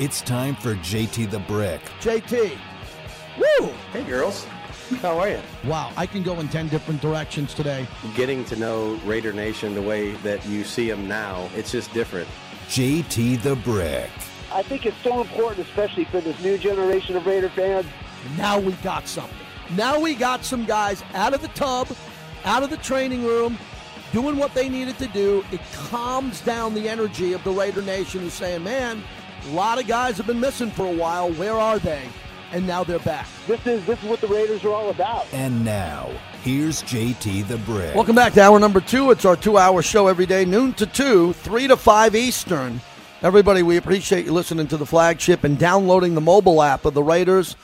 It's time for JT the Brick. JT. Woo! Hey, girls. How are you? Wow, I can go in 10 different directions today. Getting to know Raider Nation the way that you see them now, it's just different. JT the Brick. I think it's so important, especially for this new generation of Raider fans. Now we got something. Now we got some guys out of the tub, out of the training room, doing what they needed to do. It calms down the energy of the Raider Nation who's saying, man, a lot of guys have been missing for a while. Where are they? And now they're back. This is this is what the Raiders are all about. And now, here's JT the Brick. Welcome back to hour number two. It's our two hour show every day, noon to two, three to five Eastern. Everybody, we appreciate you listening to the flagship and downloading the mobile app of the Raiders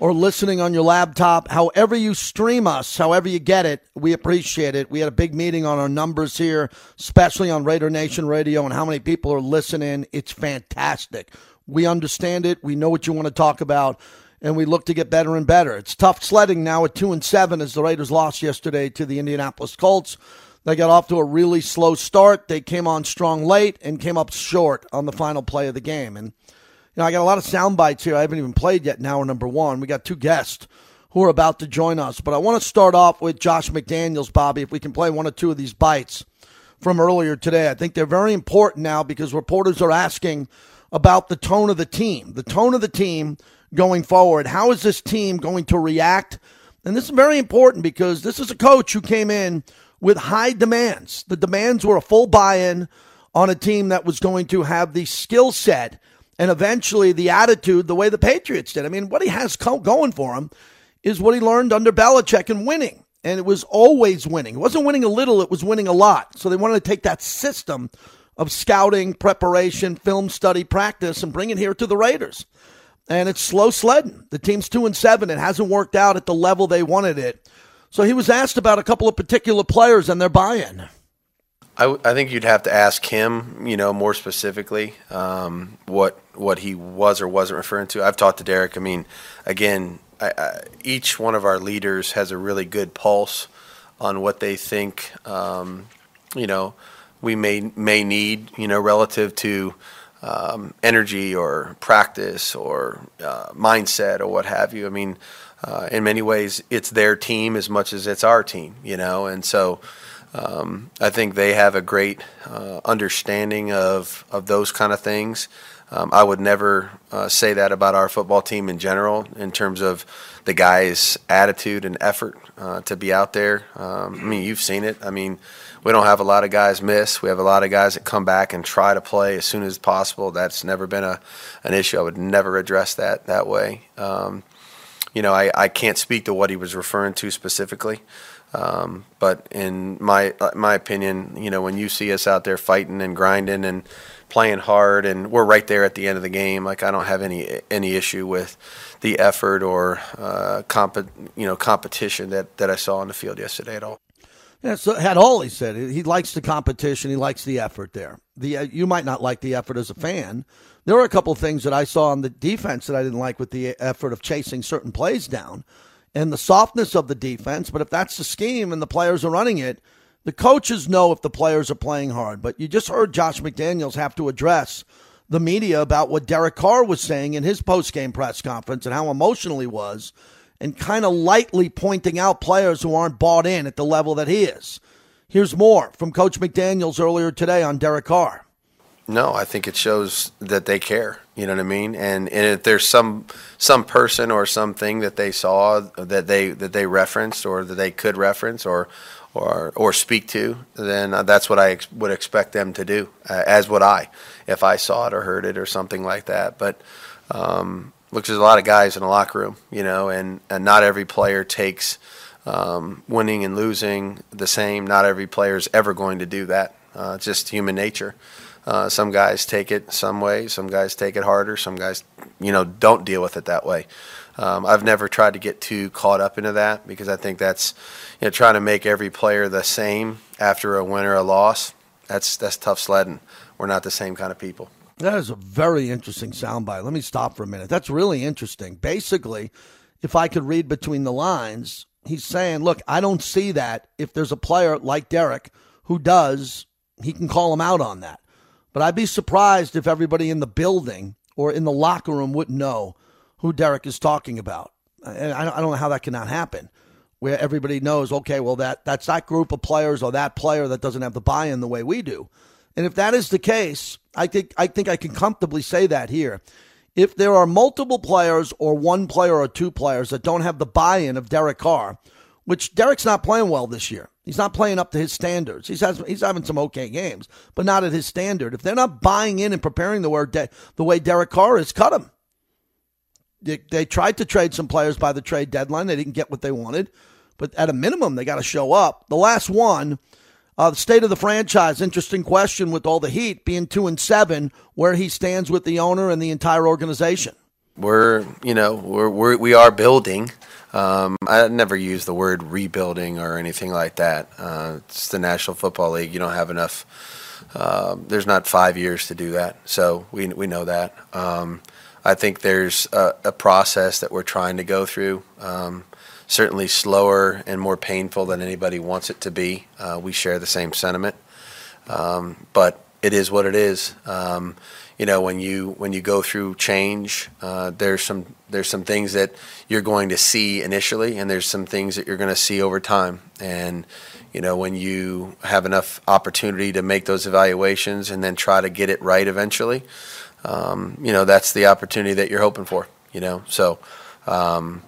or listening on your laptop. However, you stream us, however you get it, we appreciate it. We had a big meeting on our numbers here, especially on Raider Nation Radio, and how many people are listening. It's fantastic. We understand it. We know what you want to talk about, and we look to get better and better. It's tough sledding now at two and seven as the Raiders lost yesterday to the Indianapolis Colts. They got off to a really slow start. They came on strong late and came up short on the final play of the game. And you know, I got a lot of sound bites here. I haven't even played yet hour number one. We got two guests who are about to join us. But I want to start off with Josh McDaniels, Bobby, if we can play one or two of these bites from earlier today. I think they're very important now because reporters are asking about the tone of the team, the tone of the team going forward. How is this team going to react? And this is very important because this is a coach who came in with high demands. The demands were a full buy in on a team that was going to have the skill set and eventually the attitude the way the Patriots did. I mean, what he has going for him is what he learned under Belichick and winning. And it was always winning. It wasn't winning a little, it was winning a lot. So they wanted to take that system of scouting, preparation, film study, practice, and bring it here to the Raiders. And it's slow sledding. The team's two and seven. It hasn't worked out at the level they wanted it. So he was asked about a couple of particular players and their buy in. I, w- I think you'd have to ask him, you know, more specifically um, what what he was or wasn't referring to. I've talked to Derek. I mean, again, I, I, each one of our leaders has a really good pulse on what they think, um, you know, we may may need, you know, relative to um, energy or practice or uh, mindset or what have you. I mean, uh, in many ways, it's their team as much as it's our team, you know, and so. Um, I think they have a great uh, understanding of, of those kind of things. Um, I would never uh, say that about our football team in general, in terms of the guys' attitude and effort uh, to be out there. Um, I mean, you've seen it. I mean, we don't have a lot of guys miss. We have a lot of guys that come back and try to play as soon as possible. That's never been a an issue. I would never address that that way. Um, you know, I, I can't speak to what he was referring to specifically. Um, but in my my opinion, you know, when you see us out there fighting and grinding and playing hard, and we're right there at the end of the game, like I don't have any any issue with the effort or uh, comp you know competition that that I saw on the field yesterday at all. So had all he said. He likes the competition. He likes the effort there. The uh, you might not like the effort as a fan. There were a couple of things that I saw on the defense that I didn't like with the effort of chasing certain plays down and the softness of the defense. But if that's the scheme and the players are running it, the coaches know if the players are playing hard. But you just heard Josh McDaniels have to address the media about what Derek Carr was saying in his post-game press conference and how emotional he was and kind of lightly pointing out players who aren't bought in at the level that he is. Here's more from Coach McDaniels earlier today on Derek Carr. No, I think it shows that they care. You know what I mean? And and if there's some some person or something that they saw that they that they referenced or that they could reference or or or speak to, then that's what I ex- would expect them to do. Uh, as would I, if I saw it or heard it or something like that. But um, look, there's a lot of guys in the locker room, you know, and, and not every player takes um, winning and losing the same. Not every player is ever going to do that. Uh, it's just human nature. Uh, some guys take it some way, some guys take it harder, some guys, you know, don't deal with it that way. Um, I've never tried to get too caught up into that because I think that's, you know, trying to make every player the same after a win or a loss. That's that's tough sledding. We're not the same kind of people. That is a very interesting soundbite. Let me stop for a minute. That's really interesting. Basically, if I could read between the lines, he's saying, "Look, I don't see that. If there's a player like Derek who does, he can call him out on that." But I'd be surprised if everybody in the building or in the locker room wouldn't know who Derek is talking about. And I don't know how that cannot happen, where everybody knows, okay, well that that's that group of players or that player that doesn't have the buy-in the way we do. And if that is the case, I think I think I can comfortably say that here. If there are multiple players or one player or two players that don't have the buy-in of Derek Carr, which Derek's not playing well this year. He's not playing up to his standards. He's has, he's having some okay games, but not at his standard. If they're not buying in and preparing the, word de- the way Derek Carr is, cut him. They, they tried to trade some players by the trade deadline. They didn't get what they wanted, but at a minimum, they got to show up. The last one, uh, the state of the franchise. Interesting question with all the heat being two and seven, where he stands with the owner and the entire organization. We're, you know, we're, we're we are building. Um, I never use the word rebuilding or anything like that. Uh, it's the National Football League. You don't have enough. Uh, there's not five years to do that, so we we know that. Um, I think there's a, a, process that we're trying to go through. Um, certainly slower and more painful than anybody wants it to be. Uh, we share the same sentiment, um, but it is what it is. You know, when you when you go through change, uh, there's some there's some things that you're going to see initially, and there's some things that you're going to see over time. And you know, when you have enough opportunity to make those evaluations and then try to get it right eventually, um, you know, that's the opportunity that you're hoping for. You know, so um,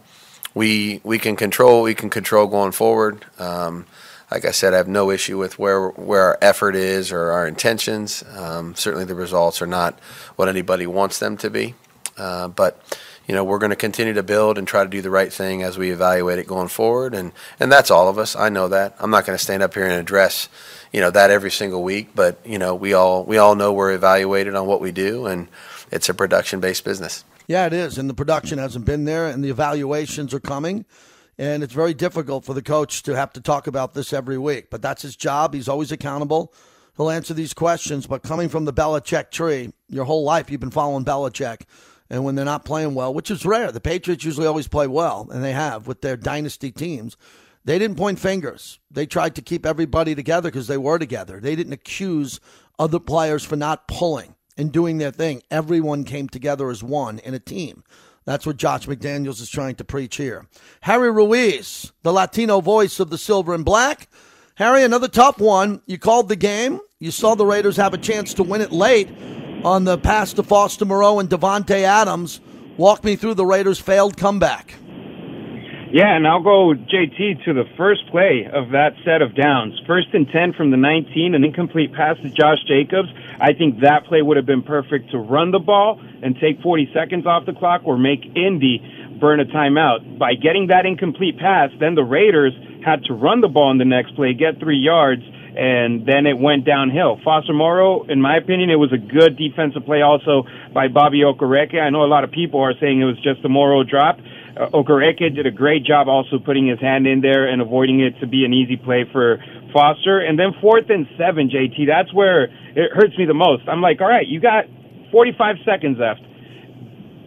we we can control we can control going forward. Um, like I said, I have no issue with where where our effort is or our intentions. Um, certainly, the results are not what anybody wants them to be, uh, but you know we're going to continue to build and try to do the right thing as we evaluate it going forward, and and that's all of us. I know that. I'm not going to stand up here and address you know that every single week, but you know we all we all know we're evaluated on what we do, and it's a production based business. Yeah, it is. And the production hasn't been there, and the evaluations are coming. And it's very difficult for the coach to have to talk about this every week. But that's his job. He's always accountable. He'll answer these questions. But coming from the Belichick tree, your whole life you've been following Belichick. And when they're not playing well, which is rare, the Patriots usually always play well, and they have with their dynasty teams. They didn't point fingers. They tried to keep everybody together because they were together. They didn't accuse other players for not pulling and doing their thing. Everyone came together as one in a team. That's what Josh McDaniels is trying to preach here. Harry Ruiz, the Latino voice of the silver and black. Harry, another tough one. You called the game. You saw the Raiders have a chance to win it late on the pass to Foster Moreau and Davante Adams. Walk me through the Raiders' failed comeback. Yeah, and I'll go JT to the first play of that set of downs. First and 10 from the 19, an incomplete pass to Josh Jacobs. I think that play would have been perfect to run the ball and take 40 seconds off the clock or make Indy burn a timeout. By getting that incomplete pass, then the Raiders had to run the ball in the next play, get three yards, and then it went downhill. Foster Moreau, in my opinion, it was a good defensive play also by Bobby Okereke. I know a lot of people are saying it was just a Moreau drop uh, Okereke did a great job also putting his hand in there and avoiding it to be an easy play for Foster. And then fourth and seven, JT, that's where it hurts me the most. I'm like, all right, you got 45 seconds left.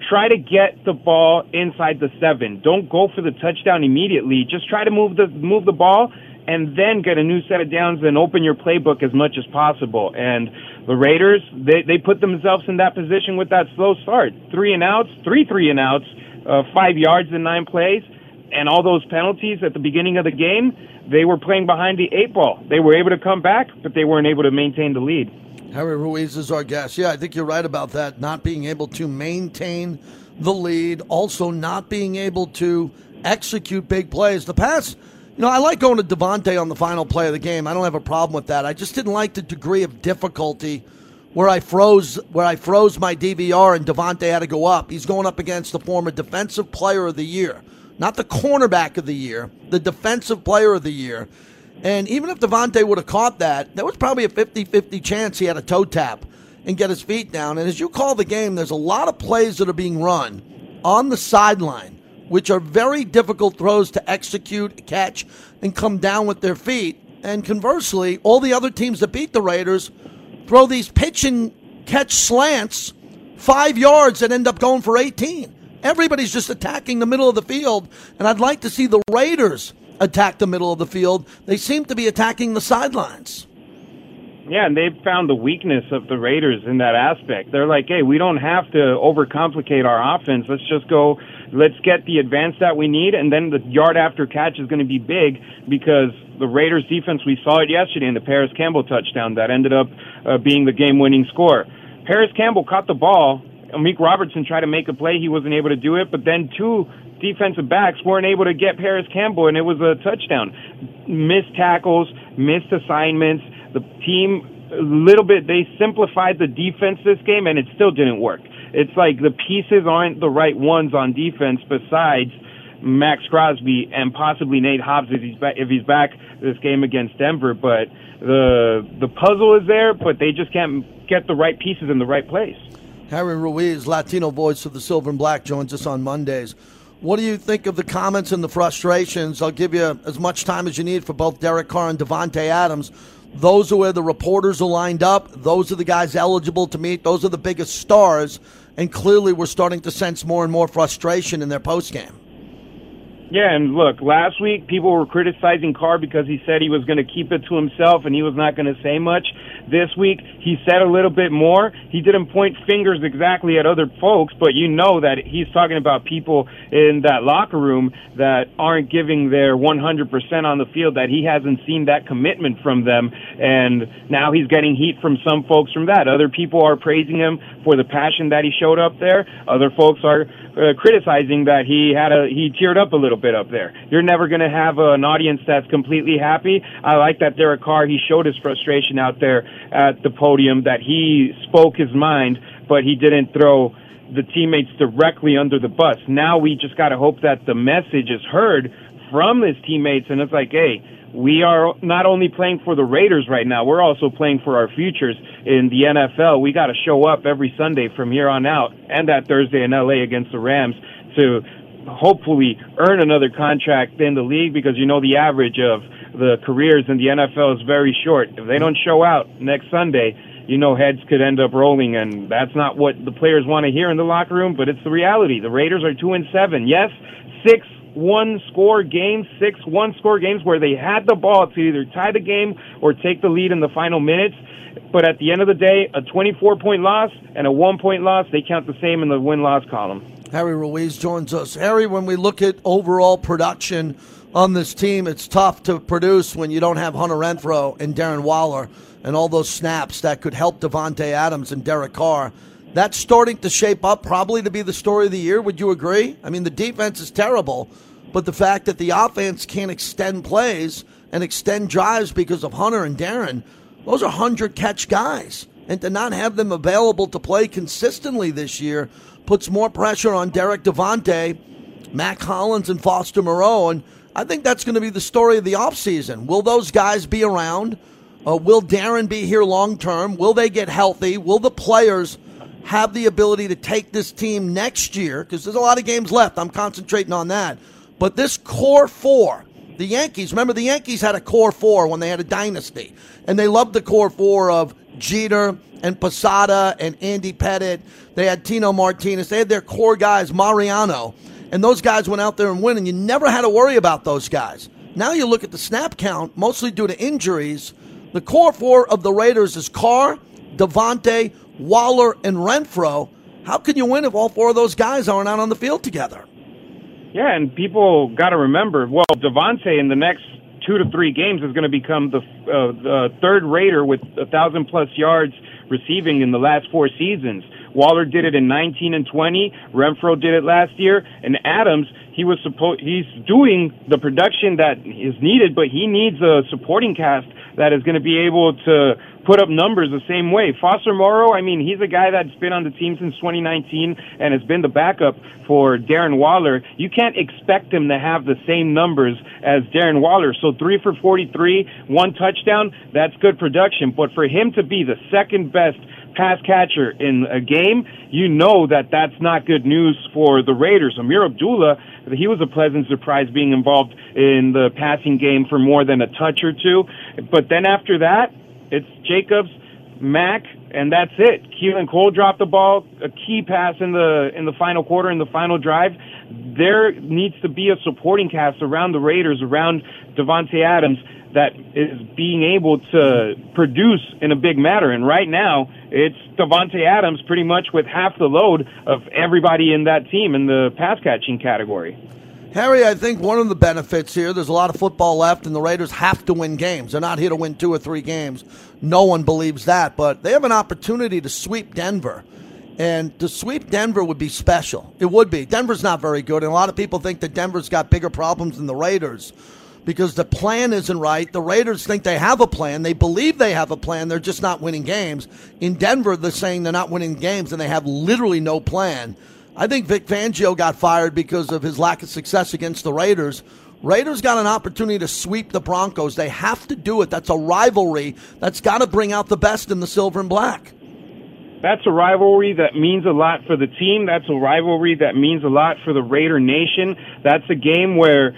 Try to get the ball inside the seven. Don't go for the touchdown immediately. Just try to move the move the ball and then get a new set of downs and open your playbook as much as possible. And the Raiders, they, they put themselves in that position with that slow start. Three and outs, three three and outs uh, five yards in nine plays, and all those penalties at the beginning of the game, they were playing behind the eight ball. They were able to come back, but they weren't able to maintain the lead. Harry Ruiz is our guest. Yeah, I think you're right about that. Not being able to maintain the lead, also not being able to execute big plays. The pass, you know, I like going to Davante on the final play of the game. I don't have a problem with that. I just didn't like the degree of difficulty where I froze where I froze my DVR and Davante had to go up. He's going up against the former defensive player of the year, not the cornerback of the year, the defensive player of the year. And even if Davante would have caught that, there was probably a 50-50 chance he had a toe tap and get his feet down. And as you call the game, there's a lot of plays that are being run on the sideline, which are very difficult throws to execute, catch, and come down with their feet. And conversely, all the other teams that beat the Raiders – throw these pitch and catch slants five yards and end up going for 18. Everybody's just attacking the middle of the field, and I'd like to see the Raiders attack the middle of the field. They seem to be attacking the sidelines. Yeah, and they've found the weakness of the Raiders in that aspect. They're like, hey, we don't have to overcomplicate our offense. Let's just go, let's get the advance that we need, and then the yard after catch is going to be big because the Raiders defense, we saw it yesterday in the Parris Campbell touchdown that ended up uh, being the game winning score. Parris Campbell caught the ball. Amik Robertson tried to make a play. He wasn't able to do it, but then two defensive backs weren't able to get Parris Campbell, and it was a touchdown. Missed tackles, missed assignments. The team, a little bit, they simplified the defense this game, and it still didn't work. It's like the pieces aren't the right ones on defense besides Maxx Crosby and possibly Nate Hobbs if he's back, if he's back this game against Denver. But the the puzzle is there, but they just can't get the right pieces in the right place. Harry Ruiz, Latino voice of the Silver and Black, joins us on Mondays. What do you think of the comments and the frustrations? I'll give you as much time as you need for both Derek Carr and Davante Adams. Those are where the reporters are lined up. Those are the guys eligible to meet. Those are the biggest stars. And clearly, we're starting to sense more and more frustration in their postgame. Yeah, and look, last week people were criticizing Carr because he said he was going to keep it to himself and he was not going to say much. This week he said a little bit more. He didn't point fingers exactly at other folks, but you know that he's talking about people in that locker room that aren't giving their 100% on the field, that he hasn't seen that commitment from them. And now he's getting heat from some folks from that. Other people are praising him for the passion that he showed up there. Other folks are uh, criticizing that he had a he teared up a little bit up there. You're never going to have an audience that's completely happy. I like that Derek Carr he showed his frustration out there at the podium that he spoke his mind, but he didn't throw the teammates directly under the bus. Now we just got to hope that the message is heard from his teammates and it's like, hey, we are not only playing for the Raiders right now, we're also playing for our futures in the NFL. We got to show up every Sunday from here on out and that Thursday in LA against the Rams to hopefully earn another contract in the league because you know the average of the careers in the NFL is very short. If they don't show out next Sunday, you know heads could end up rolling and that's not what the players want to hear in the locker room, but it's the reality. The Raiders are 2 and 7. Yes, 6 one score games, six one score games where they had the ball to either tie the game or take the lead in the final minutes. But at the end of the day, a 24 point loss and a one point loss, they count the same in the win loss column. Harry Ruiz joins us. Harry, when we look at overall production on this team, it's tough to produce when you don't have Hunter Renfrow and Darren Waller and all those snaps that could help Davante Adams and Derek Carr. That's starting to shape up probably to be the story of the year. Would you agree? I mean, the defense is terrible, but the fact that the offense can't extend plays and extend drives because of Hunter and Darren, those are 100 catch guys. And to not have them available to play consistently this year puts more pressure on Derek Davante, Mack Hollins, and Foster Moreau. And I think that's going to be the story of the offseason. Will those guys be around? Uh, will Darren be here long term? Will they get healthy? Will the players have the ability to take this team next year, because there's a lot of games left. I'm concentrating on that. But this core four, the Yankees, remember the Yankees had a core four when they had a dynasty, and they loved the core four of Jeter and Posada and Andy Pettitte. They had Tino Martinez. They had their core guys, Mariano, and those guys went out there and win, and you never had to worry about those guys. Now you look at the snap count, mostly due to injuries. The core four of the Raiders is Carr, Davante, Waller, and Renfrow. How can you win if all four of those guys aren't out on the field together? Yeah, and people got to remember, well, Davante in the next two to three games is going to become the, uh, the third Raider with a thousand plus yards receiving in the last four seasons. Waller did it in 19 and 20. Renfrow did it last year, and Adams he was supposed he's doing the production that is needed, but he needs a supporting cast that is going to be able to put up numbers the same way. Foster Moreau, I mean, he's a guy that's been on the team since 2019 and has been the backup for Darren Waller. You can't expect him to have the same numbers as Darren Waller. So three for 43, one touchdown, that's good production. But for him to be the second best pass catcher in a game, you know that that's not good news for the Raiders. Ameer Abdullah, he was a pleasant surprise being involved in the passing game for more than a touch or two. But then after that, it's Jacobs, Mack, and that's it. Keelan Cole dropped the ball, a key pass in the in the final quarter in the final drive. There needs to be a supporting cast around the Raiders, around Davante Adams that is being able to produce in a big matter. And right now, it's Davante Adams pretty much with half the load of everybody in that team in the pass catching category. Harry, I think one of the benefits here, there's a lot of football left, and the Raiders have to win games. They're not here to win two or three games. No one believes that, but they have an opportunity to sweep Denver. And to sweep Denver would be special. It would be. Denver's not very good, and a lot of people think that Denver's got bigger problems than the Raiders because the plan isn't right. The Raiders think they have a plan. They believe they have a plan. They're just not winning games. In Denver, they're saying they're not winning games and they have literally no plan. I think Vic Fangio got fired because of his lack of success against the Raiders. Raiders got an opportunity to sweep the Broncos. They have to do it. That's a rivalry that's got to bring out the best in the silver and black. That's a rivalry that means a lot for the team. That's a rivalry that means a lot for the Raider Nation. That's a game where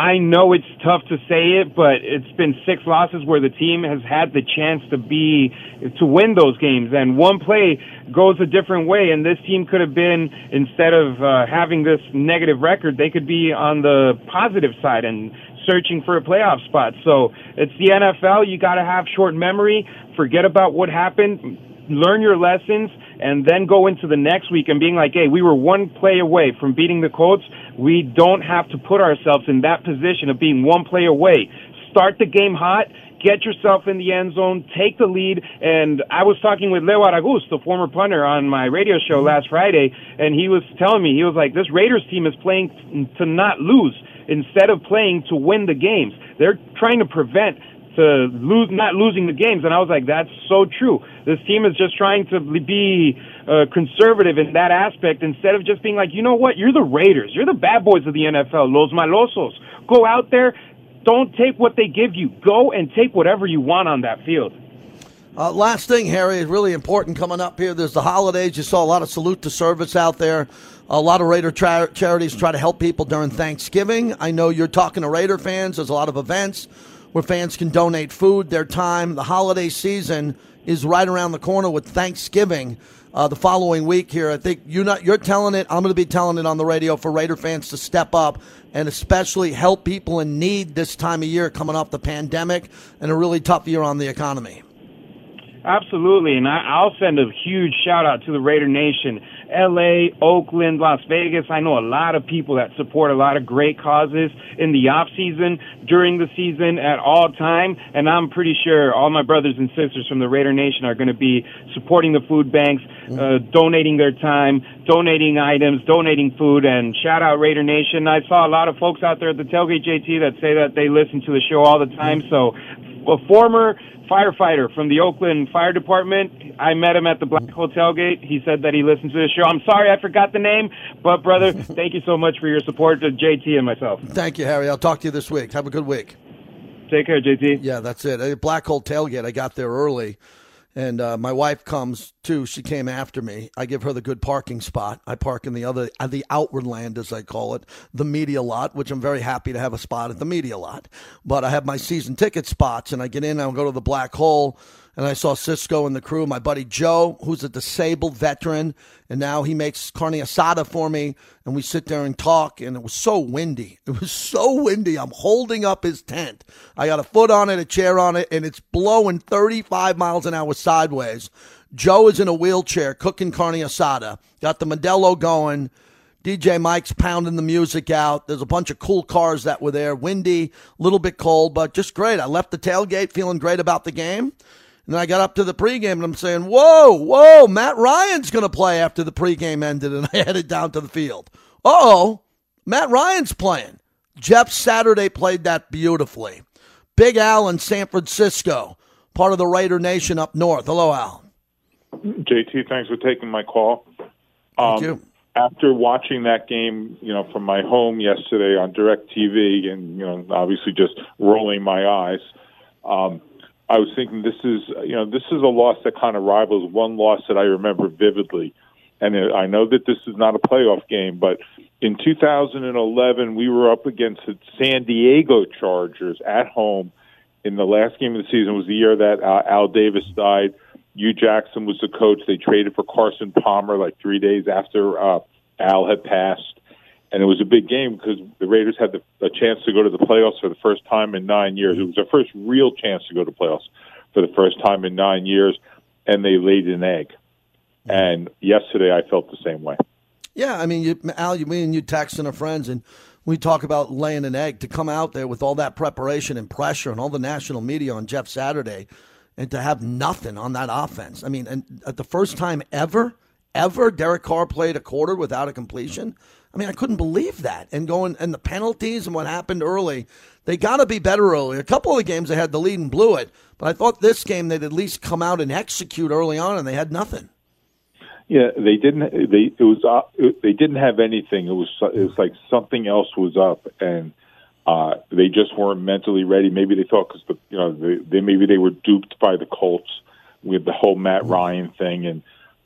I know it's tough to say it, but it's been six losses where the team has had the chance to be to win those games, and one play goes a different way. And this team could have been instead of uh, having this negative record, they could be on the positive side and searching for a playoff spot. So it's the NFL. You got to have short memory. Forget about what happened learn your lessons, and then go into the next week and being like, hey, we were one play away from beating the Colts. We don't have to put ourselves in that position of being one play away. Start the game hot. Get yourself in the end zone, take the lead. And I was talking with Leo Araguz, the former punter, on my radio show mm-hmm. last Friday, and he was telling me, he was like, this Raiders team is playing to not lose instead of playing to win the games. They're trying to prevent to lose, not losing the games. And I was like, that's so true. This team is just trying to be uh, conservative in that aspect instead of just being like, you know what, you're the Raiders, you're the bad boys of the NFL, los malosos. Go out there, don't take what they give you. Go and take whatever you want on that field. Uh, last thing, Harry, is really important coming up here. There's the holidays. You saw a lot of salute to service out there. A lot of Raider tra- charities try to help people during Thanksgiving. I know you're talking to Raider fans. There's a lot of events where fans can donate food, their time. The holiday season is right around the corner with Thanksgiving uh, the following week here. I think you're not you're telling it. I'm going to be telling it on the radio for Raider fans to step up and especially help people in need this time of year coming off the pandemic and a really tough year on the economy. Absolutely, and I, will send a huge shout out to the Raider Nation. LA, Oakland, Las Vegas. I know a lot of people that support a lot of great causes in the off season, during the season, at all time. And I'm pretty sure all my brothers and sisters from the Raider Nation are going to be supporting the food banks, uh, donating their time, donating items, donating food. And shout out Raider Nation. I saw a lot of folks out there at the tailgate JT that say that they listen to the show all the time. So a former firefighter from the Oakland Fire Department. I met him at the Black Hole tailgate. He said that he listened to the show. I'm sorry I forgot the name, but brother, thank you so much for your support to JT and myself. Thank you, Harry. I'll talk to you this week. Have a good week. Take care, JT. Yeah, that's it. Uh, Black Hole tailgate. I got there early and uh, my wife comes too. She came after me. I give her the good parking spot. I park in the other, uh, the outward land, as I call it, the media lot, which I'm very happy to have a spot at the media lot. But I have my season ticket spots, and I get in. I'll go to the black hole and I saw Cisco and the crew. My buddy Joe, who's a disabled veteran, and now he makes carne asada for me, and we sit there and talk. And it was so windy. It was so windy. I'm holding up his tent. I got a foot on it, a chair on it, and it's blowing 35 miles an hour sideways. Joe is in a wheelchair cooking carne asada. Got the Modelo going. DJ Mike's pounding the music out. There's a bunch of cool cars that were there. Windy, a little bit cold, but just great. I left the tailgate feeling great about the game. And then I got up to the pregame and I'm saying, whoa, whoa, Matt Ryan's going to play after the pregame ended. And I headed down to the field. oh, Matt Ryan's playing. Jeff Saturday played that beautifully. Big Al in San Francisco, part of the Raider Nation up north. Hello, Al. JT, thanks for taking my call. Thank um, you. After watching that game, you know, from my home yesterday on DirecTV, and you know, obviously just rolling my eyes, um, I was thinking this is you know this is a loss that kind of rivals one loss that I remember vividly, and I know that this is not a playoff game, but in 2011 we were up against the San Diego Chargers at home. In the last game of the season was the year that uh, Al Davis died. Hue Jackson was the coach. They traded for Carson Palmer like three days after uh, Al had passed and it was a big game because the Raiders had the, a chance to go to the playoffs for the first time in nine years. It was their first real chance to go to playoffs for the first time in nine years, and they laid an egg. And yesterday, I felt the same way. Yeah, I mean, you, Al, you, me and you texting our friends, and we talk about laying an egg to come out there with all that preparation and pressure and all the national media on Jeff Saturday, and to have nothing on that offense. I mean, and at the first time ever, ever, Derek Carr played a quarter without a completion. I mean, I couldn't believe that. And going and the penalties and what happened early, they got to be better early. A couple of the games they had the lead and blew it, but I thought this game they'd at least come out and execute early on, and they had nothing. Yeah, they didn't. They it was uh, they didn't have anything. It was it was like something else was up, and uh, they just weren't mentally ready. Maybe they thought because the you know they, they maybe they were duped by the Colts with the whole Matt Ryan thing, and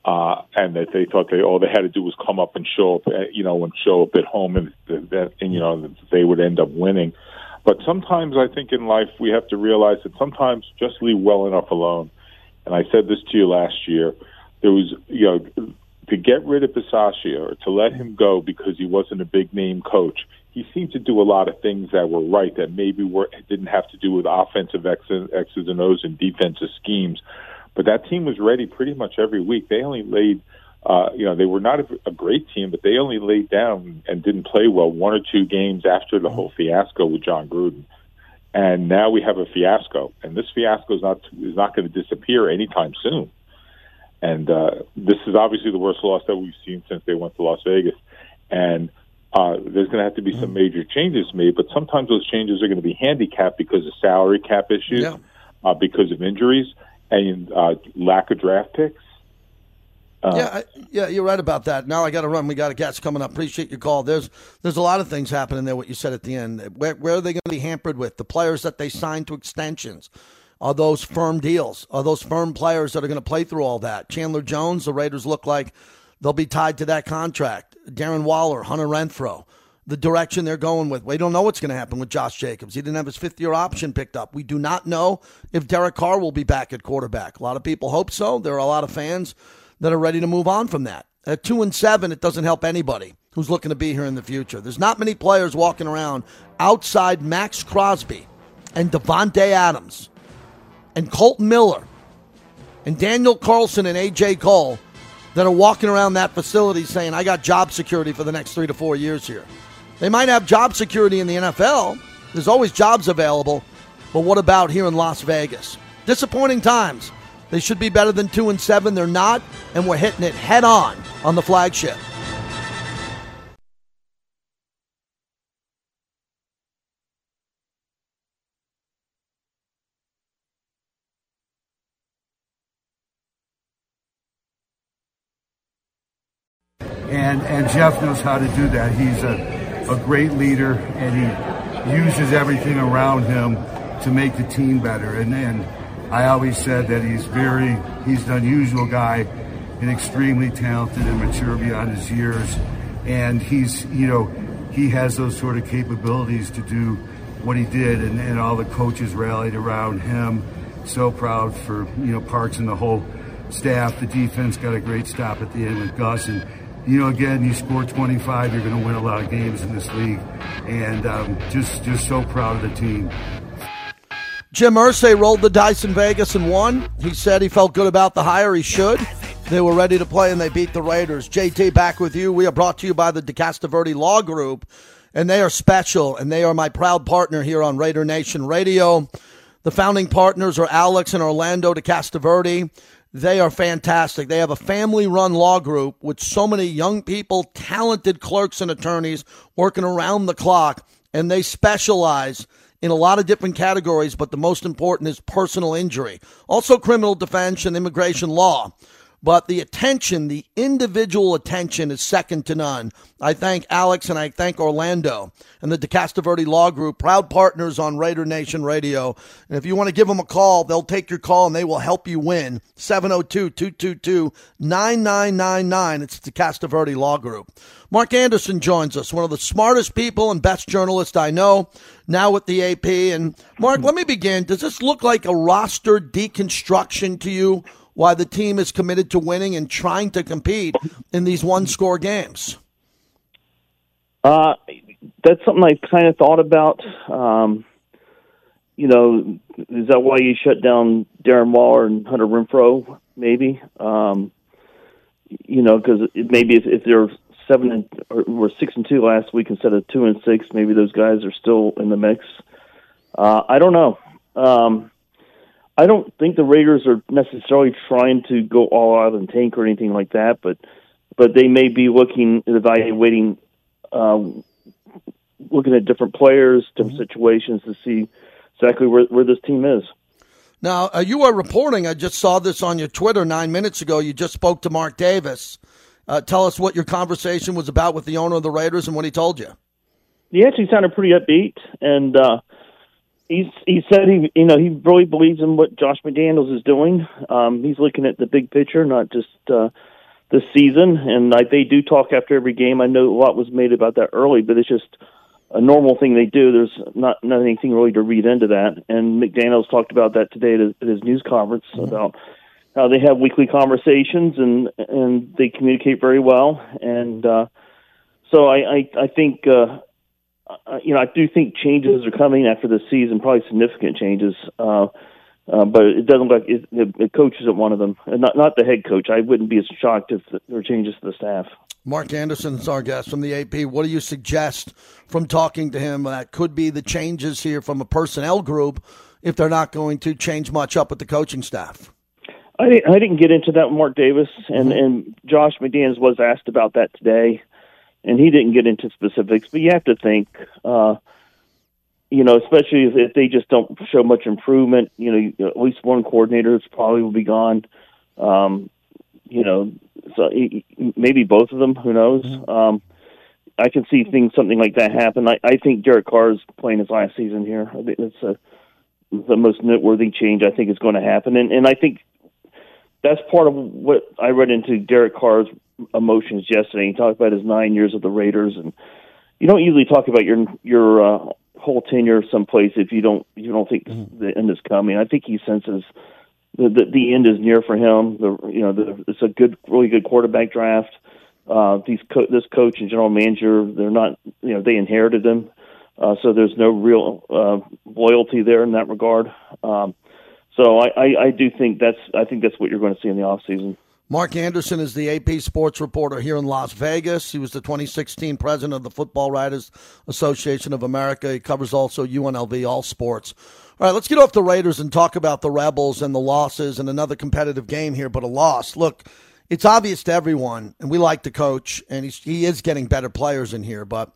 uh, and that they thought they all they had to do was come up and show up, uh, you know, and show up at home, and and you know they would end up winning. But sometimes I think in life we have to realize that sometimes just leave well enough alone. And I said this to you last year there was you know to get rid of Bisaccia or to let him go because he wasn't a big name coach. He seemed to do a lot of things that were right that maybe were didn't have to do with offensive X's and O's and defensive schemes. But that team was ready pretty much every week. They only laid, uh, you know, they were not a, a great team, but they only laid down and didn't play well one or two games after the whole fiasco with Jon Gruden. And now we have a fiasco, and this fiasco is not is not going to disappear anytime soon. And uh, this is obviously the worst loss that we've seen since they went to Las Vegas. And uh, there's going to have to be some major changes made, but sometimes those changes are going to be handicapped because of salary cap issues, yeah. uh, because of injuries, and uh, lack of draft picks. Uh, yeah, I, yeah, you're right about that. Now I got to run. We got a guest coming up. Appreciate your call. There's there's a lot of things happening there. What you said at the end. Where, where are they going to be hampered with the players that they signed to extensions? Are those firm deals? Are those firm players that are going to play through all that? Chandler Jones, the Raiders look like they'll be tied to that contract. Darren Waller, Hunter Renfrow, the direction they're going with. We don't know what's going to happen with Josh Jacobs. He didn't have his fifth year option picked up. We do not know if Derek Carr will be back at quarterback. A lot of people hope so. There are a lot of fans that are ready to move on from that. At two and seven, it doesn't help anybody who's looking to be here in the future. There's not many players walking around outside Maxx Crosby and Davante Adams and Kolton Miller and Daniel Carlson and AJ Cole that are walking around that facility saying, I got job security for the next three to four years here. They might have job security in the NFL. There's always jobs available. But what about here in Las Vegas? Disappointing times. They should be better than two and seven. They're not, and we're hitting it head on on the flagship. and and Jeff knows how to do that. He's a, a great leader, and he uses everything around him to make the team better. And and I always said that he's very he's an unusual guy, and extremely talented and mature beyond his years, and he's you know he has those sort of capabilities to do what he did, and, and all the coaches rallied around him. So proud for you know Parks and the whole staff. The defense got a great stop at the end with Gus and you know, again, you score 25, you're going to win a lot of games in this league, and um, just just so proud of the team. Jim Irsay rolled the dice in Vegas and won. He said he felt good about the hire. He should. They were ready to play and they beat the Raiders. JT, back with you. We are brought to you by the DeCastroverde Law Group, and they are special, and they are my proud partner here on Raider Nation Radio. The founding partners are Alex and Orlando DeCastroverde. They are fantastic. They have a family run law group with so many young people, talented clerks and attorneys working around the clock, and they specialize in a lot of different categories, but the most important is personal injury. Also, criminal defense and immigration law but the attention, the individual attention is second to none. I thank Alex and I thank Orlando and the DeCastroverde Law Group, proud partners on Raider Nation Radio. And if you want to give them a call, they'll take your call and they will help you win. 702-222-9999. It's the DeCastroverde Law Group. Mark Anderson joins us, one of the smartest people and best journalists I know, now with the AP. And Mark, let me begin. Does this look like a roster deconstruction to you? Why the team is committed to winning and trying to compete in these one score games. Uh, that's something I kind of thought about. Um, you know, is that why you shut down Darren Waller and Hunter Renfrow? Maybe. Um, you know, because maybe if, if they're seven and or were six and two last week instead of two and six, maybe those guys are still in the mix. Uh, I don't know. Um, I don't think the Raiders are necessarily trying to go all out and tank or anything like that, but but they may be looking at evaluating, uh, looking at different players, different mm-hmm. situations to see exactly where where this team is. Now, uh, you are reporting. I just saw this on your Twitter nine minutes ago. You just spoke to Mark Davis. Uh, tell us what your conversation was about with the owner of the Raiders and what he told you. He actually sounded pretty upbeat, and uh, he he said he you know he really believes in what Josh McDaniels is doing. Um, he's looking at the big picture, not just uh, this season. And like they do talk after every game. I know a lot was made about that early, but it's just a normal thing they do. There's not not anything really to read into that. And McDaniels talked about that today at his, at his news conference mm-hmm. about how they have weekly conversations and and they communicate very well. And uh, so I I, I think. Uh, uh, you know, I do think changes are coming after the season, probably significant changes. Uh, uh, but it doesn't look like it, the, the coach isn't one of them. Not not the head coach. I wouldn't be as shocked if there were changes to the staff. Mark Anderson is our guest from the AP. What do you suggest from talking to him that could be the changes here from a personnel group if they're not going to change much up with the coaching staff? I didn't, I didn't get into that with Mark Davis, and, and Josh McDaniels was asked about that today, and he didn't get into specifics. But you have to think, uh, you know, especially if, if they just don't show much improvement. You know, at least one coordinator probably will be gone. Um, you know, so maybe both of them. Who knows? Mm-hmm. Um, I can see things something like that happen. I, I think Derek Carr is playing his last season here. I think that's a, the most noteworthy change I think is going to happen, and and I think that's part of what I read into Derek Carr's emotions yesterday. He talked about his nine years of the Raiders, and you don't usually talk about your your uh, whole tenure someplace if you don't you don't think mm-hmm. the end is coming. I think he senses the, the the end is near for him. The you know the, it's a good, really good quarterback draft. Uh, these co- this coach and general manager, they're not you know they inherited them, uh, so there's no real uh, loyalty there in that regard. Um, so I, I, I do think that's I think that's what you're going to see in the off season. Mark Anderson is the AP sports reporter here in Las Vegas. He was the 2016 president of the Football Writers Association of America. He covers also UNLV all sports. All right, let's get off the Raiders and talk about the Rebels and the losses and another competitive game here, but a loss. Look, it's obvious to everyone, and we like the coach, and he is getting better players in here, but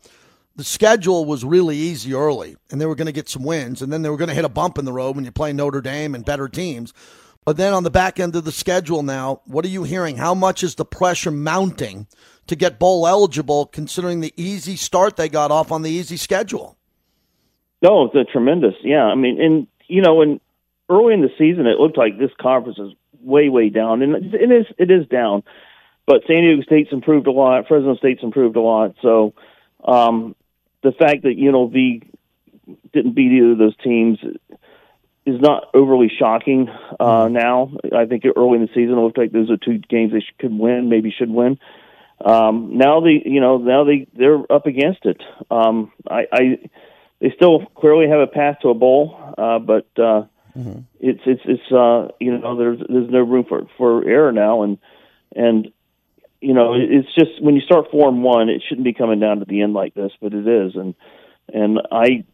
the schedule was really easy early, and they were going to get some wins, and then they were going to hit a bump in the road when you play Notre Dame and better teams. But then on the back end of the schedule now, what are you hearing? How much is the pressure mounting to get bowl eligible considering the easy start they got off on the easy schedule? No, it's a tremendous. Yeah, I mean, and you know, and early in the season, it looked like this conference is way, way down, and it is it is down. But San Diego State's improved a lot. Fresno State's improved a lot. So um, the fact that UNLV didn't beat either of those teams is not overly shocking uh, mm-hmm. now. I think early in the season it looked like those are two games they should, could win, maybe should win. Um, now they, you know, now they they're up against it. Um, I, I they still clearly have a path to a bowl, uh, but uh, mm-hmm. it's it's it's uh, you know there's there's no room for for error now, and and you know it's just when you start four and one, it shouldn't be coming down to the end like this, but it is, and and I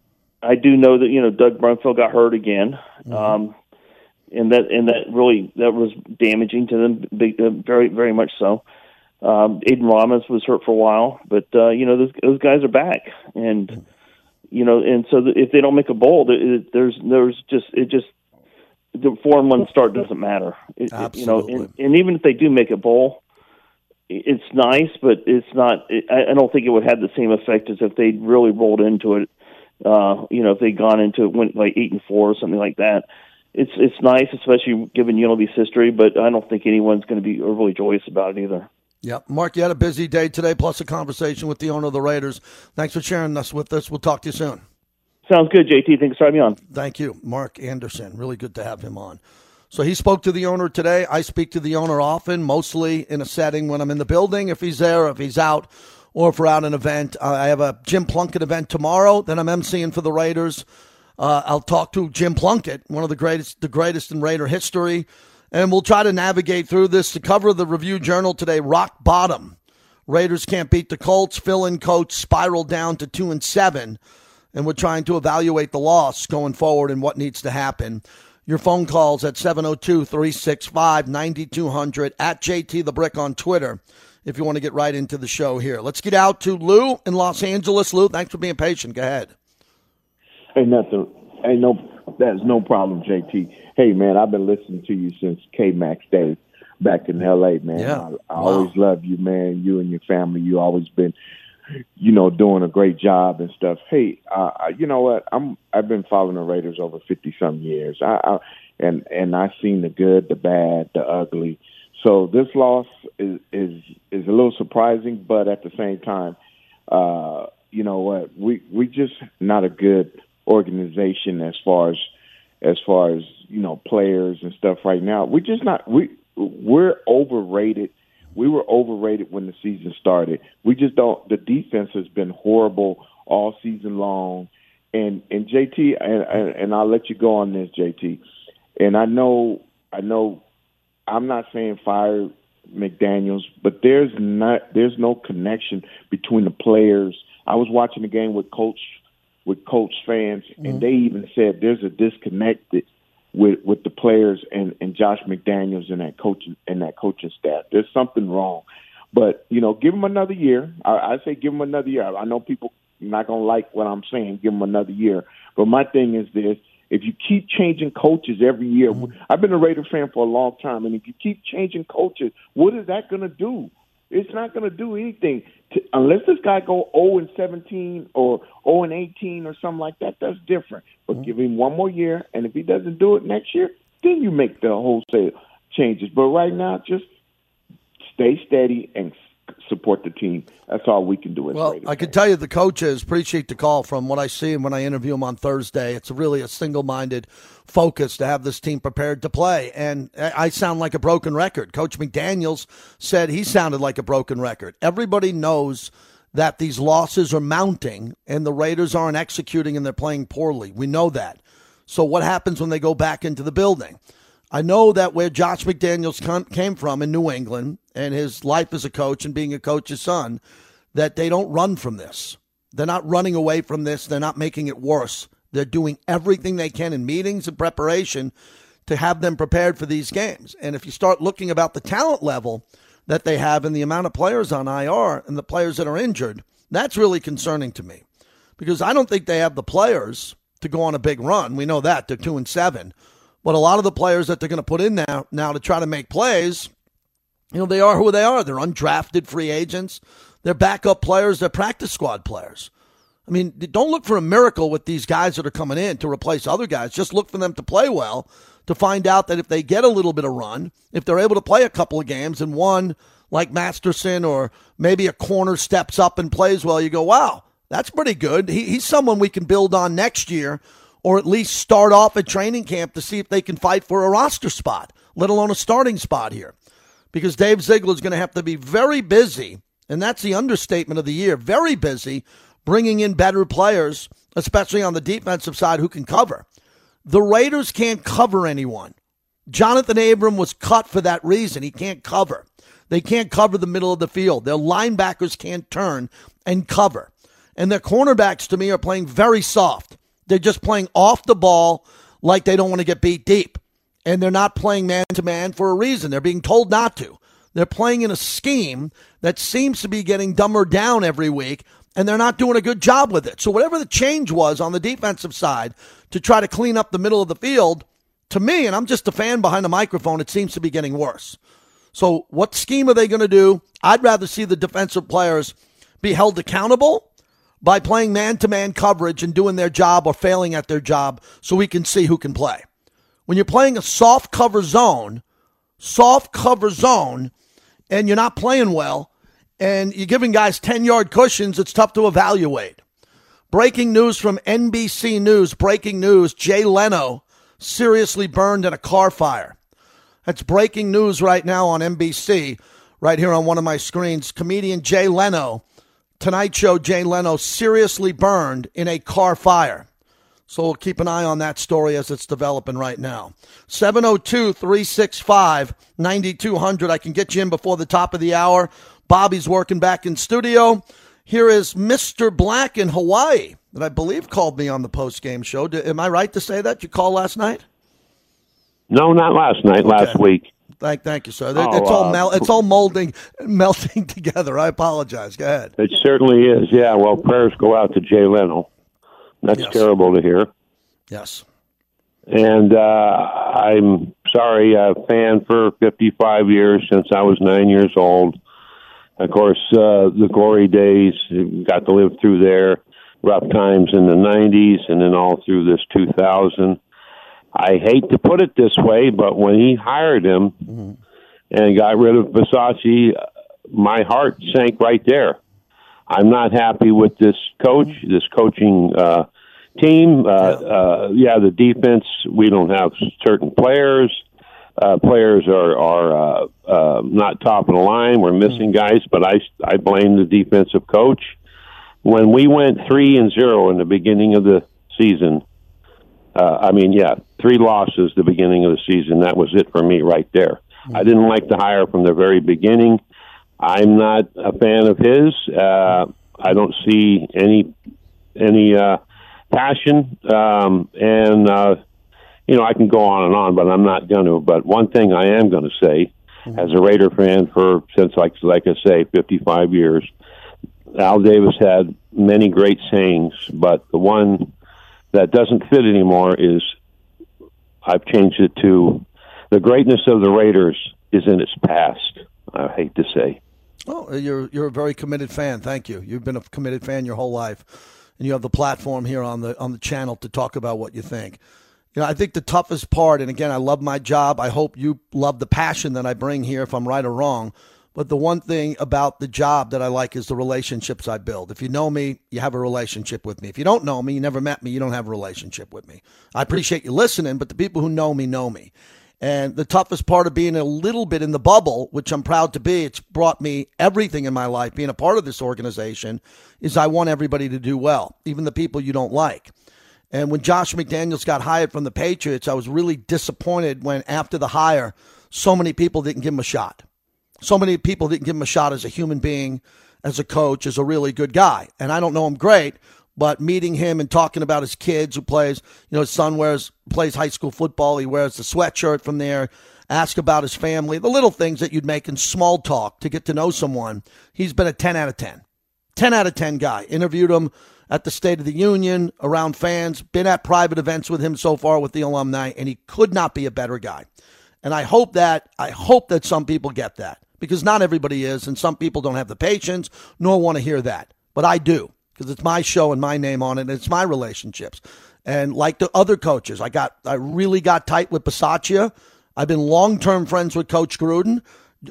I do know that you know Doug Brumfield got hurt again, mm-hmm. um, and that and that really that was damaging to them, big, uh, very very much so. Um, Aidan Robbins was hurt for a while, but uh, you know those those guys are back, and mm-hmm. you know, and so if they don't make a bowl, there's there's just it just the four and one start doesn't matter. It, Absolutely. you know, and, and even if they do make a bowl, it's nice, but it's not. It, I, I don't think it would have the same effect as if they really rolled into it uh, you know, if they'd gone into it, went like eight and four or something like that. It's it's nice, especially given UNLV's history, but I don't think anyone's going to be overly joyous about it either. Yeah, Mark, you had a busy day today, plus a conversation with the owner of the Raiders. Thanks for sharing this with us. We'll talk to you soon. Sounds good, JT. Thanks for having me on. Thank you, Mark Anderson. Really good to have him on. So he spoke to the owner today. I speak to the owner often, mostly in a setting when I'm in the building, if he's there, if he's out or if we're out an event. I have a Jim Plunkett event tomorrow that I'm emceeing for the Raiders. Uh, I'll talk to Jim Plunkett, one of the greatest, the greatest in Raider history, and we'll try to navigate through this. The cover the Review Journal today: rock bottom. Raiders can't beat the Colts. Fill-in coach spiraled down to two and seven, and we're trying to evaluate the loss going forward and what needs to happen. Your phone calls at 702 365 9200 at JT the Brick on Twitter if you want to get right into the show here. Let's get out to Lou in Los Angeles. Lou, thanks for being patient. Go ahead. Hey, nothing. Hey, no. That's no problem, JT. Hey, man, I've been listening to you since K Max days back in L.A. Man, Yeah. I, I Wow. always love you, man. You and your family. You always been, you know, doing a great job and stuff. Hey, uh, I- you know what? I'm. I've been following the Raiders over fifty some years. I, I and and I've seen the good, the bad, the ugly. So this loss is is is a little surprising, but at the same time, uh, you know what? We we just not a good organization as far as as far as you know players and stuff right now. We just not we we're overrated. We were overrated when the season started. We just don't. The defense has been horrible all season long. And and JT and and, I'll let you go on this, JT. And I know I know I'm not saying fire McDaniels, but there's not there's no connection between the players. I was watching the game with coach with coach fans, and mm-hmm. they even said there's a disconnect with with the players and and Josh McDaniels and that coaching and that coaching staff. There's something wrong. But you know, give him another year. I, I say give him another year. I know people not gonna like what I'm saying. Give him another year. But my thing is this: if you keep changing coaches every year, mm-hmm. I've been a Raider fan for a long time, and if you keep changing coaches, what is that gonna do? It's not gonna do anything to, unless this guy go 0 and 17 or 0 and 18 or something like that. That's different. But mm-hmm. give him one more year, and if he doesn't do it next year, then you make the wholesale changes. But right now, just stay steady and support the team. That's all we can do as Well, Raiders I can tell you the coaches appreciate the call from what I see and when I interview them on Thursday. It's really a single minded focus to have this team prepared to play. And I sound like a broken record. Coach McDaniels said he sounded like a broken record. Everybody knows that these losses are mounting and the Raiders aren't executing and they're playing poorly. We know that. So, what happens when they go back into the building? I know that where Josh McDaniels came from in New England and his life as a coach and being a coach's son, that they don't run from this. They're not running away from this. They're not making it worse. They're doing everything they can in meetings and preparation to have them prepared for these games. And if you start looking about the talent level that they have and the amount of players on IR and the players that are injured, that's really concerning to me because I don't think they have the players to go on a big run. We know that they're two and seven, but a lot of the players that they're going to put in now now to try to make plays, you know, they are who they are. They're undrafted free agents. They're backup players. They're practice squad players. I mean, don't look for a miracle with these guys that are coming in to replace other guys. Just look for them to play well to find out that if they get a little bit of run, if they're able to play a couple of games and one like Masterson or maybe a corner steps up and plays well, you go, wow, that's pretty good. He, he's someone we can build on next year or at least start off at training camp to see if they can fight for a roster spot, let alone a starting spot here. Because Dave Ziegler is going to have to be very busy, and that's the understatement of the year, very busy bringing in better players, especially on the defensive side who can cover. The Raiders can't cover anyone. Johnathan Abram was cut for that reason. He can't cover. They can't cover the middle of the field. Their linebackers can't turn and cover. And their cornerbacks, to me, are playing very soft. They're just playing off the ball like they don't want to get beat deep. And they're not playing man to man for a reason. They're being told not to. They're playing in a scheme that seems to be getting dumber down every week, and they're not doing a good job with it. So, whatever the change was on the defensive side to try to clean up the middle of the field, to me, and I'm just a fan behind the microphone, it seems to be getting worse. So, what scheme are they going to do? I'd rather see the defensive players be held accountable by playing man to man coverage and doing their job or failing at their job so we can see who can play. When you're playing a soft cover zone, soft cover zone, and you're not playing well, and you're giving guys 10 yard cushions, it's tough to evaluate. Breaking news from NBC News. Breaking news Jay Leno seriously burned in a car fire. That's breaking news right now on NBC, right here on one of my screens. Comedian Jay Leno Tonight Show, Jay Leno seriously burned in a car fire. So we'll keep an eye on that story as it's developing right now. 702 365 9200. I can get you in before the top of the hour. Bobby's working back in studio. Here is Mr. Black in Hawaii that I believe called me on the post game show. Am I right to say that? You called last night? No, not last night, okay. last week. Thank, thank you, sir. Oh, it's all uh, mel- it's all molding, melting together. I apologize. Go ahead. It certainly is. Yeah. Well, prayers go out to Jay Leno. That's yes. terrible to hear. Yes. And uh, I'm sorry, a fan for 55 years since I was nine years old. Of course, uh, the glory days, got to live through there, rough times in the 90s, and then all through this 2000. I hate to put it this way, but when he hired him mm-hmm. and got rid of Bisaccia, my heart sank right there. I'm not happy with this coach, this coaching uh, team. Uh, uh, yeah, the defense. We don't have certain players. Uh, players are are uh, uh, not top of the line. We're missing guys, but I I blame the defensive coach. When we went three and zero in the beginning of the season, uh, I mean, yeah, three losses the beginning of the season. That was it for me right there. I didn't like the hire from the very beginning. I'm not a fan of his. Uh, I don't see any any uh, passion, um, and uh, you know I can go on and on, but I'm not going to. But one thing I am going to say, mm-hmm. as a Raider fan for since like like I say, 55 years, Al Davis had many great sayings, but the one that doesn't fit anymore is I've changed it to the greatness of the Raiders is in its past. I hate to say. Oh, you're you're a very committed fan. Thank you. You've been a committed fan your whole life, and you have the platform here on the on the channel to talk about what you think. You know, I think the toughest part, and again, I love my job. I hope you love the passion that I bring here, if I'm right or wrong. But the one thing about the job that I like is the relationships I build. If you know me, you have a relationship with me. If you don't know me, you never met me, you don't have a relationship with me. I appreciate you listening, but the people who know me know me. And the toughest part of being a little bit in the bubble, which I'm proud to be, it's brought me everything in my life, being a part of this organization, is I want everybody to do well, even the people you don't like. And when Josh McDaniels got hired from the Patriots, I was really disappointed when after the hire, so many people didn't give him a shot. So many people didn't give him a shot as a human being, as a coach, as a really good guy. And I don't know him great, but meeting him and talking about his kids who plays, you know, his son wears plays high school football. He wears the sweatshirt from there. Ask about his family, the little things that you'd make in small talk to get to know someone. He's been a 10 out of 10. 10 out of 10 guy. Interviewed him at the State of the Union, around fans, been at private events with him so far with the alumni, and he could not be a better guy. And I hope that I hope that some people get that because not everybody is, and some people don't have the patience nor want to hear that. But I do because it's my show and my name on it, and it's my relationships. And like the other coaches, I got I really got tight with Bisaccia. I've been long term friends with Coach Gruden.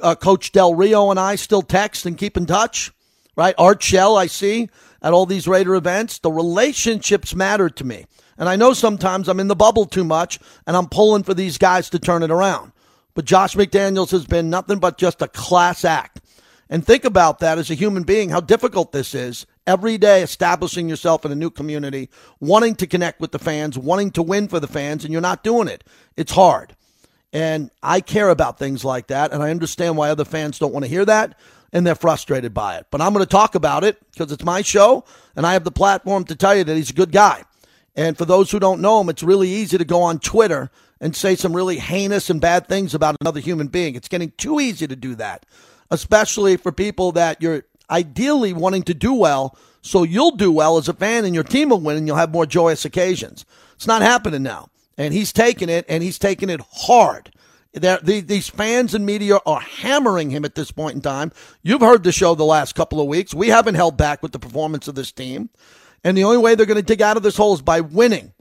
Uh, Coach Del Rio and I still text and keep in touch. Right, Art Shell, I see at all these Raider events. The relationships matter to me. And I know sometimes I'm in the bubble too much and I'm pulling for these guys to turn it around. But Josh McDaniels has been nothing but just a class act. And think about that as a human being, how difficult this is. Every day establishing yourself in a new community, wanting to connect with the fans, wanting to win for the fans, and you're not doing it. It's hard. And I care about things like that, and I understand why other fans don't want to hear that, and they're frustrated by it. But I'm going to talk about it because it's my show, and I have the platform to tell you that he's a good guy. And for those who don't know him, it's really easy to go on Twitter and say some really heinous and bad things about another human being. It's getting too easy to do that, especially for people that you're ideally wanting to do well so you'll do well as a fan and your team will win and you'll have more joyous occasions. It's not happening now. And he's taking it and he's taking it hard. The, these fans and media are hammering him at this point in time. You've heard the show the last couple of weeks. We haven't held back with the performance of this team. And the only way they're going to dig out of this hole is by winning.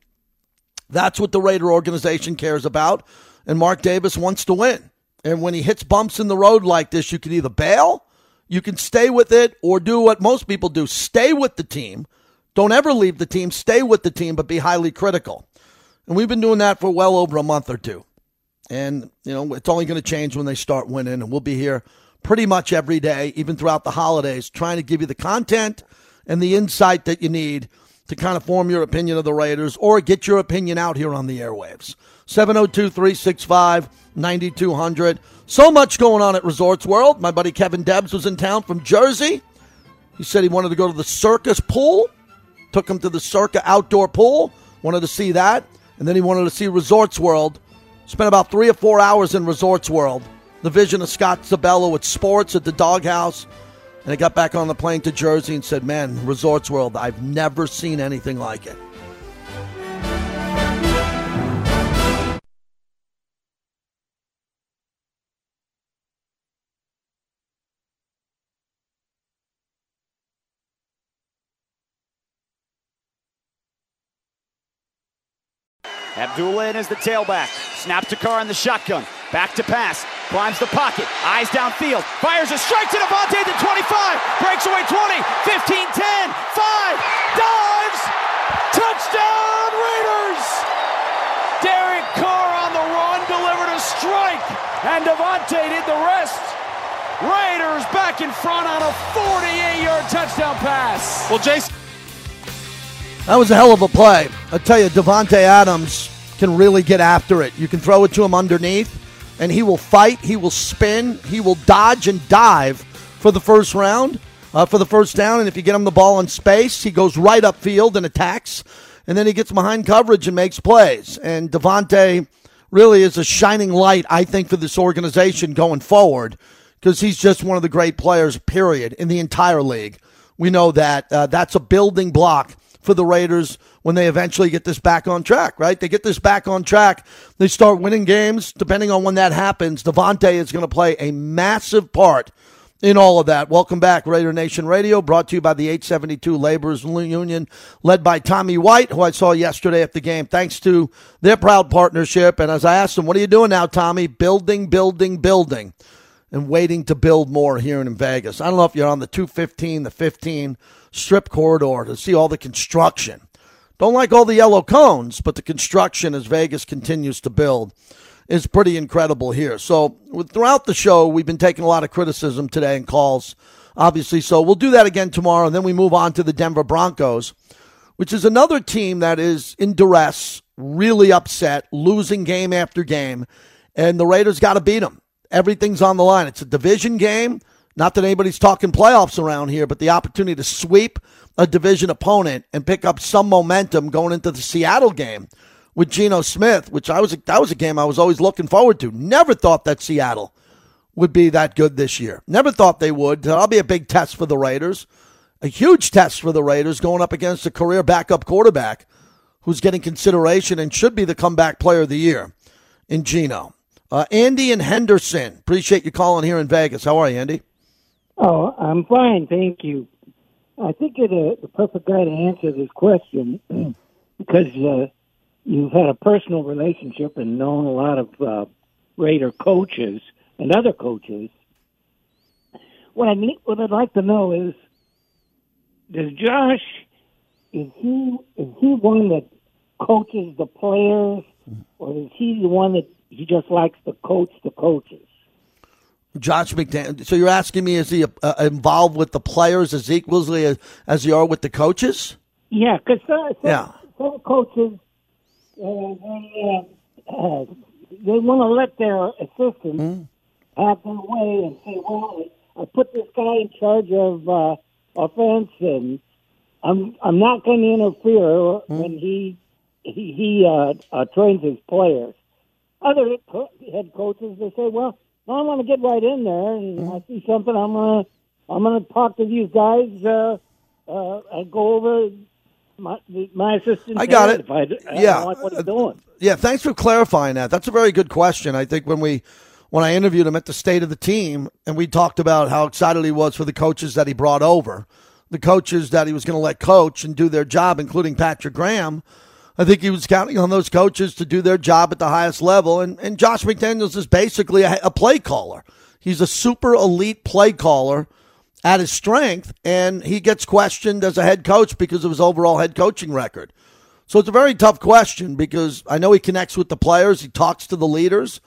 That's what the Raider organization cares about. And Mark Davis wants to win. And when he hits bumps in the road like this, you can either bail, you can stay with it, or do what most people do stay with the team. Don't ever leave the team, stay with the team, but be highly critical. And we've been doing that for well over a month or two. And, you know, it's only going to change when they start winning. And we'll be here pretty much every day, even throughout the holidays, trying to give you the content and the insight that you need to kind of form your opinion of the Raiders or get your opinion out here on the airwaves. 702 365 9200. So much going on at Resorts World. My buddy Kevin Debs was in town from Jersey. He said he wanted to go to the Circa pool. Took him to the Circa outdoor pool. Wanted to see that. And then he wanted to see Resorts World. Spent about three or four hours in Resorts World. The vision of Scott Sibella with sports at the doghouse. And I got back on the plane to Jersey and said, Man, Resorts World, I've never seen anything like it. Abdullah in as the tailback. Snaps to Carr in the shotgun. Back to pass. Climbs the pocket. Eyes downfield. Fires a strike to Davante at the 25. Breaks away 20. 15 10. 5. Dives. Touchdown Raiders. Derek Carr on the run delivered a strike. And Davante did the rest. Raiders back in front on a 48 yard touchdown pass. Well, Jason. That was a hell of a play. I tell you, Davante Adams can really get after it. You can throw it to him underneath, and he will fight. He will spin. He will dodge and dive for the first round, uh, for the first down. And if you get him the ball in space, he goes right upfield and attacks, and then he gets behind coverage and makes plays. And Davante really is a shining light, I think, for this organization going forward because he's just one of the great players, period, in the entire league. We know that uh, that's a building block for the Raiders when they eventually get this back on track, right? They get this back on track. They start winning games. Depending on when that happens, Davante is going to play a massive part in all of that. Welcome back, Raider Nation Radio, brought to you by the 872 Laborers Union, led by Tommy White, who I saw yesterday at the game. Thanks to their proud partnership. And as I asked him, what are you doing now, Tommy? Building, building, building, and waiting to build more here in Vegas. I don't know if you're on the 215, the 15 strip corridor to see all the construction. Don't like all the yellow cones, but the construction as Vegas continues to build is pretty incredible here. So throughout the show, we've been taking a lot of criticism today and calls, obviously. So we'll do that again tomorrow, and then we move on to the Denver Broncos, which is another team that is in duress, really upset, losing game after game, and the Raiders got to beat them. Everything's on the line. It's a division game. Not that anybody's talking playoffs around here, but the opportunity to sweep a division opponent and pick up some momentum going into the Seattle game with Geno Smith, which I was that was a game I was always looking forward to. Never thought that Seattle would be that good this year. Never thought they would. That'll be a big test for the Raiders. A huge test for the Raiders going up against a career backup quarterback who's getting consideration and should be the comeback player of the year in Geno. Uh, Andy and Henderson, appreciate you calling here in Vegas. How are you, Andy? Oh, I'm fine, thank you. I think you're the, the perfect guy to answer this question because uh, you've had a personal relationship and known a lot of uh, Raider coaches and other coaches. What I need, what I'd like to know is, does Josh is he is he one that coaches the players, or is he the one that he just likes to coach the coaches? Josh McDaniel. So you're asking me, is he uh, involved with the players as equally as, as you are with the coaches? Yeah, because some, yeah. some coaches uh, they, uh, they want to let their assistants mm. have their way and say, "Well, I put this guy in charge of uh, offense, and I'm I'm not going to interfere mm. when he he, he uh, uh, trains his players." Other head coaches they say, "Well." I want to get right in there, and mm-hmm. I see something. I'm gonna I'm gonna talk to these guys uh, uh, and go over my my assistant. I got it. If I, I yeah, like what he's doing. Yeah, thanks for clarifying that. That's a very good question. I think when we when I interviewed him at the state of the team, and we talked about how excited he was for the coaches that he brought over, the coaches that he was going to let coach and do their job, including Patrick Graham. I think he was counting on those coaches to do their job at the highest level. And, and Josh McDaniels is basically a, a play caller. He's a super elite play caller at his strength, and he gets questioned as a head coach because of his overall head coaching record. So it's a very tough question because I know he connects with the players, he talks to the leaders.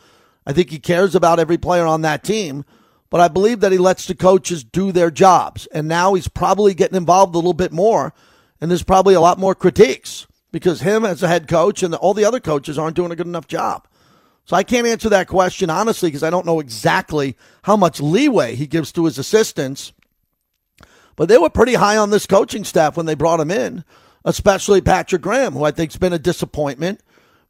I think he cares about every player on that team. but I believe that he lets the coaches do their jobs. And now he's probably getting involved a little bit more, and there's probably a lot more critiques because him as a head coach and all the other coaches aren't doing a good enough job. So I can't answer that question honestly because I don't know exactly how much leeway he gives to his assistants. But they were pretty high on this coaching staff when they brought him in, especially Patrick Graham, who I think's been a disappointment.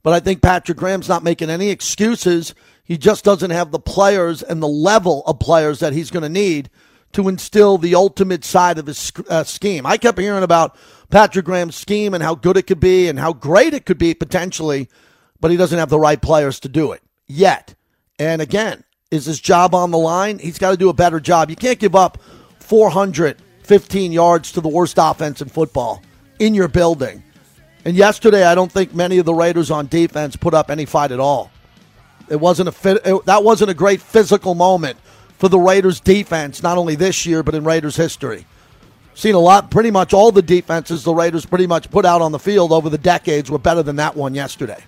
But I think Patrick Graham's not making any excuses. He just doesn't have the players and the level of players that he's going to need to instill the ultimate side of his uh, scheme. I kept hearing about Patrick Graham's scheme and how good it could be and how great it could be potentially, but he doesn't have the right players to do it yet. And again, is his job on the line? He's got to do a better job. You can't give up 415 yards to the worst offense in football in your building. And yesterday, I don't think many of the Raiders on defense put up any fight at all. It wasn't a fit, it, that wasn't a great physical moment for the Raiders defense, not only this year but in Raiders history. Seen a lot, pretty much all the defenses the Raiders pretty much put out on the field over the decades were better than that one yesterday.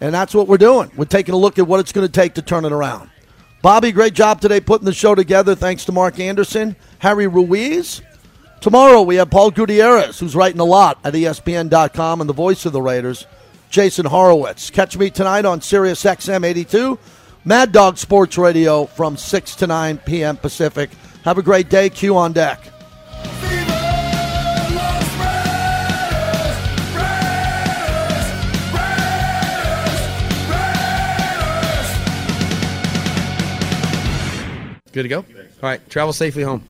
And that's what we're doing. We're taking a look at what it's going to take to turn it around. Bobby, great job today putting the show together. Thanks to Mark Anderson, Harry Ruiz. Tomorrow we have Paul Gutierrez, who's writing a lot at ESPN.com and the voice of the Raiders, Jason Horowitz. Catch me tonight on Sirius XM 82, Mad Dog Sports Radio from 6 to 9 p.m. Pacific. Have a great day. Q on deck. Good to go? All right. Travel safely home.